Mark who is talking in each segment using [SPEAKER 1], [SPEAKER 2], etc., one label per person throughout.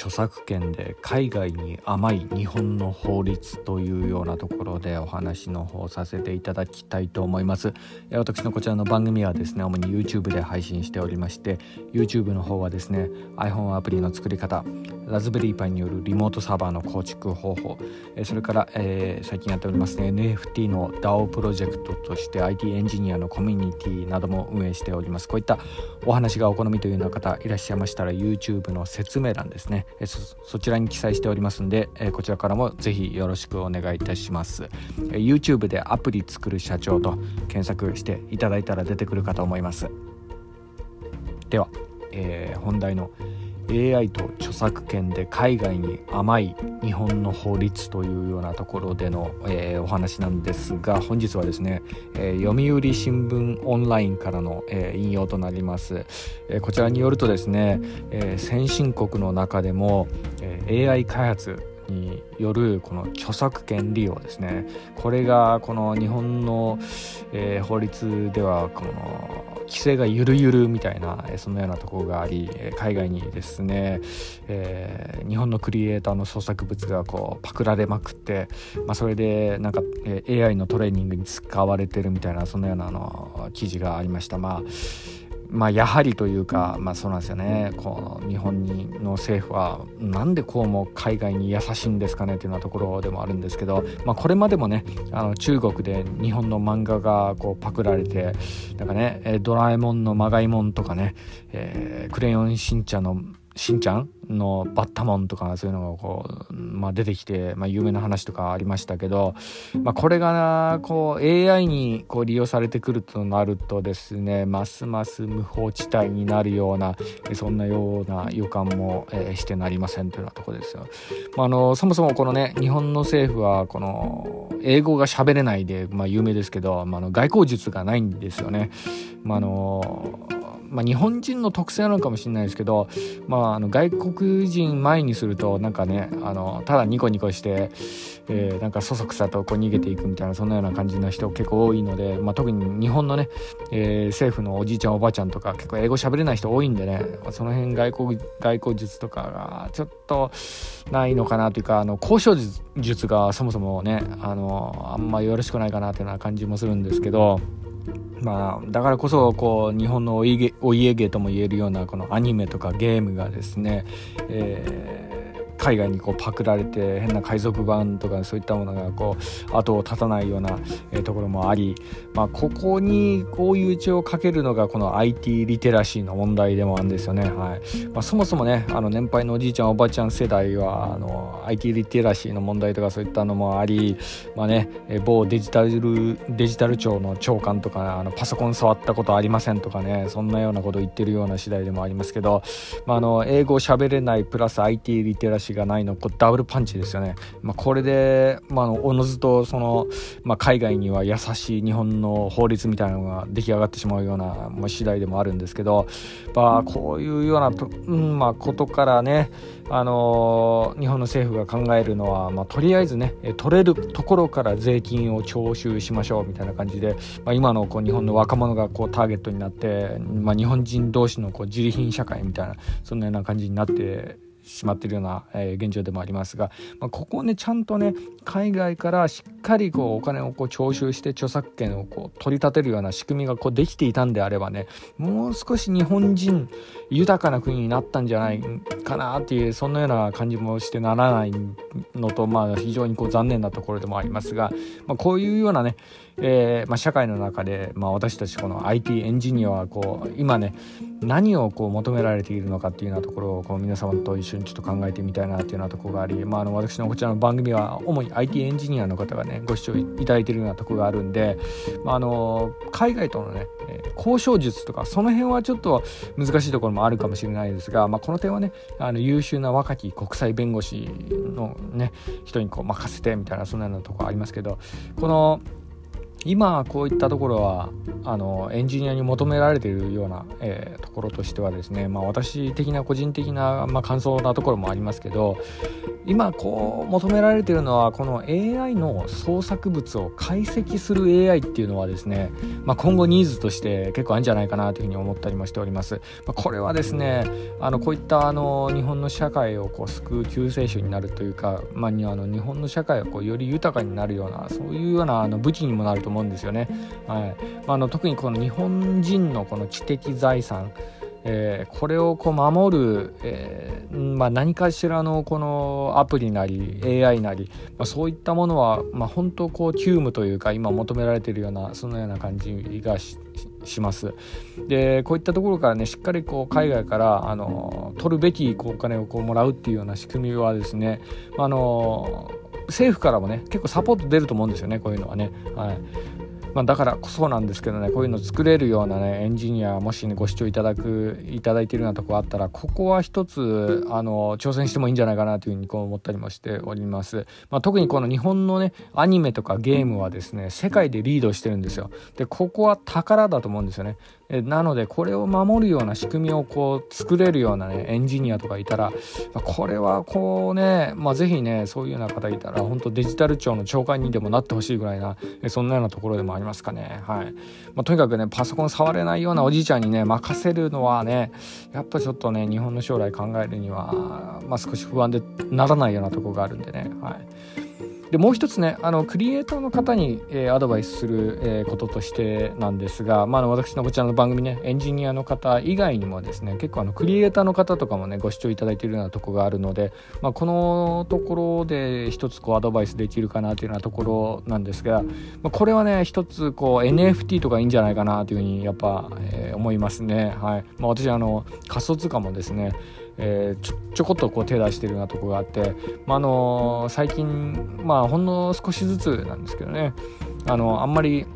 [SPEAKER 1] 著作権で海外に甘い日本の法律というようなところでお話の方させていただきたいと思います。私のこちらの番組はですね主に YouTube で配信しておりまして YouTube の方はですね iPhone アプリの作り方ラズベリーパイによるリモートサーバーの構築方法それから、えー、最近やっておりますね NFT の DAO プロジェクトとして IT エンジニアのコミュニティなども運営しております。こういったお話がお好みというような方いらっしゃいましたら YouTube の説明欄ですねそちらに記載しておりますんで、えこちらからもぜひよろしくお願いいたします、え YouTube でアプリ作る社長と検索していただいたら出てくるかと思います。では、えー、本題の AI と著作権で海外に甘い日本の法律というようなところでの、えー、お話なんですが本日はですね、えー、読売新聞オンラインからの、えー、引用となります、えこちらによるとですね、え先進国の中でも、え AI 開発によるこの著作権利用ですね。これがこの日本の、え、法律ではこの規制がゆるゆるみたいなそのようなところがあり海外にですね、えー、日本のクリエイターの創作物がこうパクられまくって、まあ、それでなんか、え、AI のトレーニングに使われてるみたいなそのようなあの記事がありました。まあまあ、やはりというか、まあ、そうなんですよね。こう日本にの政府はなんでこうも海外に優しいんですかねというようなところでもあるんですけど、まあ、これまでもねあの中国で日本の漫画がこうパクられてなんかね「ドラえもんのまがいもん」とかね「えー、クレヨンしんちゃんのしんちゃんのバッタモンとかそういうのがこう、まあ、出てきて、まあ、有名な話とかありましたけど、まあ、これがこう AI にこう利用されてくるとなるとですねますます無法地帯になるようなそんなような予感も、えー、してなりませんというようなところですよ。まあ、あのそもそもこのね日本の政府はこの英語が喋れないで、まあ、有名ですけど、まあ、の外交術がないんですよね。まあ、あのまあ、日本人の特性なのかもしれないですけど、まあ、あの外国人前にするとなんかねあのただニコニコして、えー、なんかそそくさとこう逃げていくみたいなそんなような感じの人結構多いので、まあ、特に日本のね、えー、政府のおじいちゃんおばあちゃんとか結構英語喋れない人多いんでね、まあ、その辺外国外交術とかがちょっとないのかなというかあの交渉術がそもそもねあのあんまよろしくないかなというような感じもするんですけど。まあ、だからこそこう日本のお家芸とも言えるようなこのアニメとかゲームがですね、えー海外にこうパクられて変な海賊版とかそういったものがこう後を絶たないような、えところもあり、まあ、ここにこういう血をかけるのがこの IT リテラシーの問題でもあるんですよね、はい。まあ、そもそもねあの年配のおじいちゃんおばあちゃん世代はあの IT リテラシーの問題とかそういったのもあり、まあね、え某デジタルデジタル庁の長官とかあのパソコン触ったことありませんとかねそんなようなことを言ってるような次第でもありますけど、まあ、あの英語喋れないプラス IT リテラシーがないのこダブルパンチですよね、まあ、これで、まあ、おのずとその、まあ、海外には優しい日本の法律みたいなのが出来上がってしまうような、まあ、次第でもあるんですけど、まあ、こういうような、うんまあ、ことからね、あのー、日本の政府が考えるのは、まあ、とりあえずね取れるところから税金を徴収しましょうみたいな感じで、まあ、今のこう日本の若者がこうターゲットになって、まあ、日本人同士のこう自利品社会みたいなそんなような感じになってしまっているような、えー、現状でもありますが、まあ、ここねちゃんとね海外からしっかりこうお金をこう徴収して著作権をこう取り立てるような仕組みがこうできていたんであればねもう少し日本人豊かな国になったんじゃないかなっていうそんなような感じもしてならないのと、まあ、非常にこう残念なところでもありますが、まあ、こういうようなねえー、まあ、社会の中で、まあ、私たちこの IT エンジニアはこう今ね何をこう求められているのかっていうようなところをこう皆様と一緒にちょっと考えてみたいなっていうようなところがあり、まあ、あの私のこちらの番組は主に IT エンジニアの方がねご視聴いただいているようなところがあるんで、まあ、あの海外とのね交渉術とかその辺はちょっと難しいところもあるかもしれないですが、まあ、この点はねあの優秀な若き国際弁護士のね人にこう任せてみたいなそんなようなところありますけどこの今こういったところはあのエンジニアに求められているような、えー、ところとしてはですね、まあ、私的な個人的な、まあ、感想なところもありますけど今こう求められているのはこの AI の創作物を解析する AI っていうのはですね、まあ、今後ニーズとして結構あるんじゃないかなというふうに思ったりもしております。まあ、これはですねあのこういったあの日本の社会をこう救う救世主になるというか、まあ、あの日本の社会をこうより豊かになるようなそういうようなあの武器にもなると思うんですよね。はいまあ、あの特にこの日本人のこの知的財産えー、これをこう守る、えー、まあ、何かしらのこのアプリなり AI なり、まあ、そういったものは、まあ、本当こう急務というか今求められているようなそのような感じがしますでこういったところからねしっかりこう海外からあの取るべきこうお金をこうもらうっていうような仕組みはですねあの政府からもね結構サポート出ると思うんですよねこういうのはね。はい。まあ、だからこそなんですけどねこういうの作れるようなねエンジニアもしねご視聴いただくいただいているようなとこあったらここは一つあの挑戦してもいいんじゃないかなというふうにこう思ったりもしております、まあ、特にこの日本のねアニメとかゲームはですね世界でリードしてるんですよ。でここは宝だと思うんですよね。なのでこれを守るような仕組みをこう作れるようなねエンジニアとかいたら、ま、これはこうね、まあ、ぜひねそういうような方いたら本当デジタル庁の長官にでもなってほしいぐらいなそんなようなところでもありますかね。はい、まあ、とにかくねパソコン触れないようなおじいちゃんにね任せるのはねやっぱちょっとね日本の将来考えるには、まあ、少し不安でならないようなとこがあるんでね。はい。でもう一つねあのクリエイターの方に、えー、アドバイスする、えー、こととしてなんですが、まあの、私のこちらの番組ねエンジニアの方以外にもですね結構あのクリエイターの方とかもねご視聴いただいているようなとこがあるので、まあ、このところで一つこうアドバイスできるかなというようなところなんですが、まあ、これはね一つこう NFT とかいいんじゃないかなというふうにやっぱ、えー、思いますね。はいまあ、私あの仮想通貨もですねえー、ちょちょこっとこう手出してるようなとこがあって、まあ、の最近、まあ、ほんの少しずつなんですけどね。あのあんまり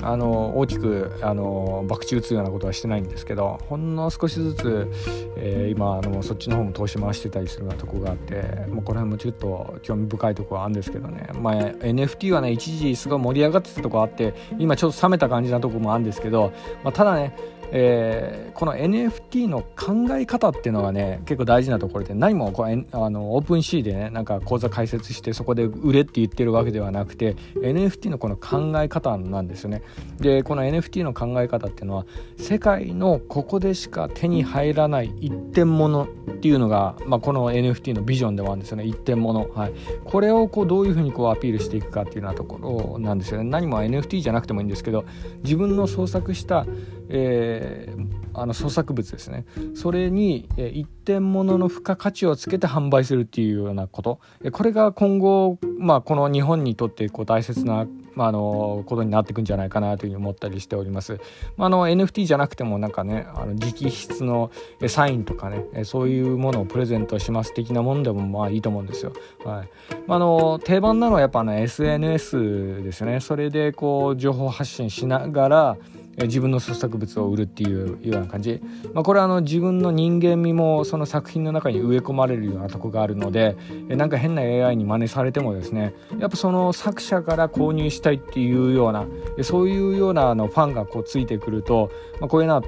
[SPEAKER 1] あの大きくあの博打打つようなことはしてないんですけどほんの少しずつ、えー、今あのそっちの方も投資回してたりするようなとこがあってもうこの辺もちょっと興味深いところあるんですけどね、まあ、NFT はね一時すごい盛り上がってたとこあって今ちょっと冷めた感じなとこもあるんですけど、まあ、ただねえー、この NFT の考え方っていうのがね結構大事なところで何もこうあのオープンシーでねなんか講座開設してそこで売れって言ってるわけではなくて NFT のこの考え方なんですよね。でこの NFT の考え方っていうのは世界のここでしか手に入らない一点物っていうのが、まあ、この NFT のビジョンでもあるんですよね。一点物、はい、これをこうどういうふうにこうアピールしていくかっていうようなところなんですよね。何も NFT じゃなくてもいいんですけど自分の創作したえー、あの創作物ですねそれに、一点物の付加価値をつけて販売するっていうようなことこれが今後、まあ、この日本にとってこう大切なまあ、あのことになっていくんじゃないかなというふうに思ったりしております。まあ、あの NFT じゃなくてもなんかねあの直筆のサインとかねそういうものをプレゼントします的なものでもまあいいと思うんですよ。はいまあ、あの定番なのはやっぱあの SNS ですよねそれでこう情報発信しながら自分の創作物を売るっていうような感じ、まあ、これはあの自分の人間味もその作品の中に植え込まれるようなとこがあるのでなんか変な AI に真似されてもですねやっぱその作者から購入したいっていうようなそういうようなあのファンがこうついてくると、まあ、こういうような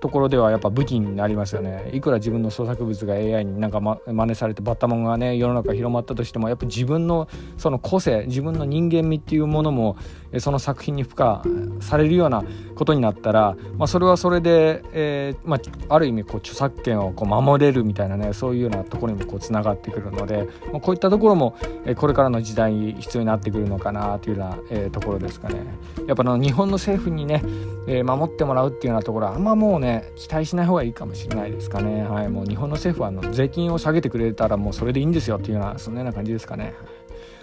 [SPEAKER 1] ところではやっぱ武器になりますよねいくら自分の創作物が AI になんか、ま、真似されてバッタモンがね世の中広まったとしてもやっぱ自分のその個性自分の人間味っていうものもその作品に付加されるようなことになったら、まあ、それはそれで、えーまあ、ある意味こう著作権をこう守れるみたいなねそういうようなところにもつながってくるので、まあ、こういったところも、これからの時代に必要になってくるのかなというような、えー、ところですかね。やっぱの日本の政府にね、えー、守ってもらうっていうようなところはあんまもうね期待しない方がいいかもしれないですかね。はい、もう日本の政府はあの税金を下げてくれたらもうそれでいいんですよっていうようなそんなような感じですかね。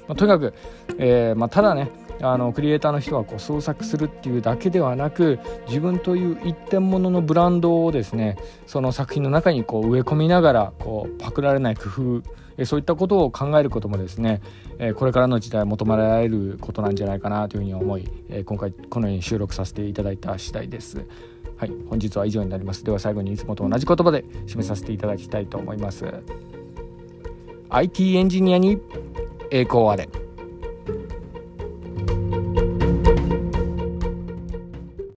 [SPEAKER 1] まあ、とにかく、えーまあ、ただねあのクリエイターの人がこう創作するっていうだけではなく自分という一点物のブランドをですねその作品の中にこう植え込みながらこうパクられない工夫えそういったことを考えることもですね、えこれからの時代求められることなんじゃないかなというふうに思い、え今回このように収録させていただいた次第です。はい、本日は以上になります。では最後にいつもと同じ言葉で締めさせていただきたいと思います。IT エンジニアに栄光あれ。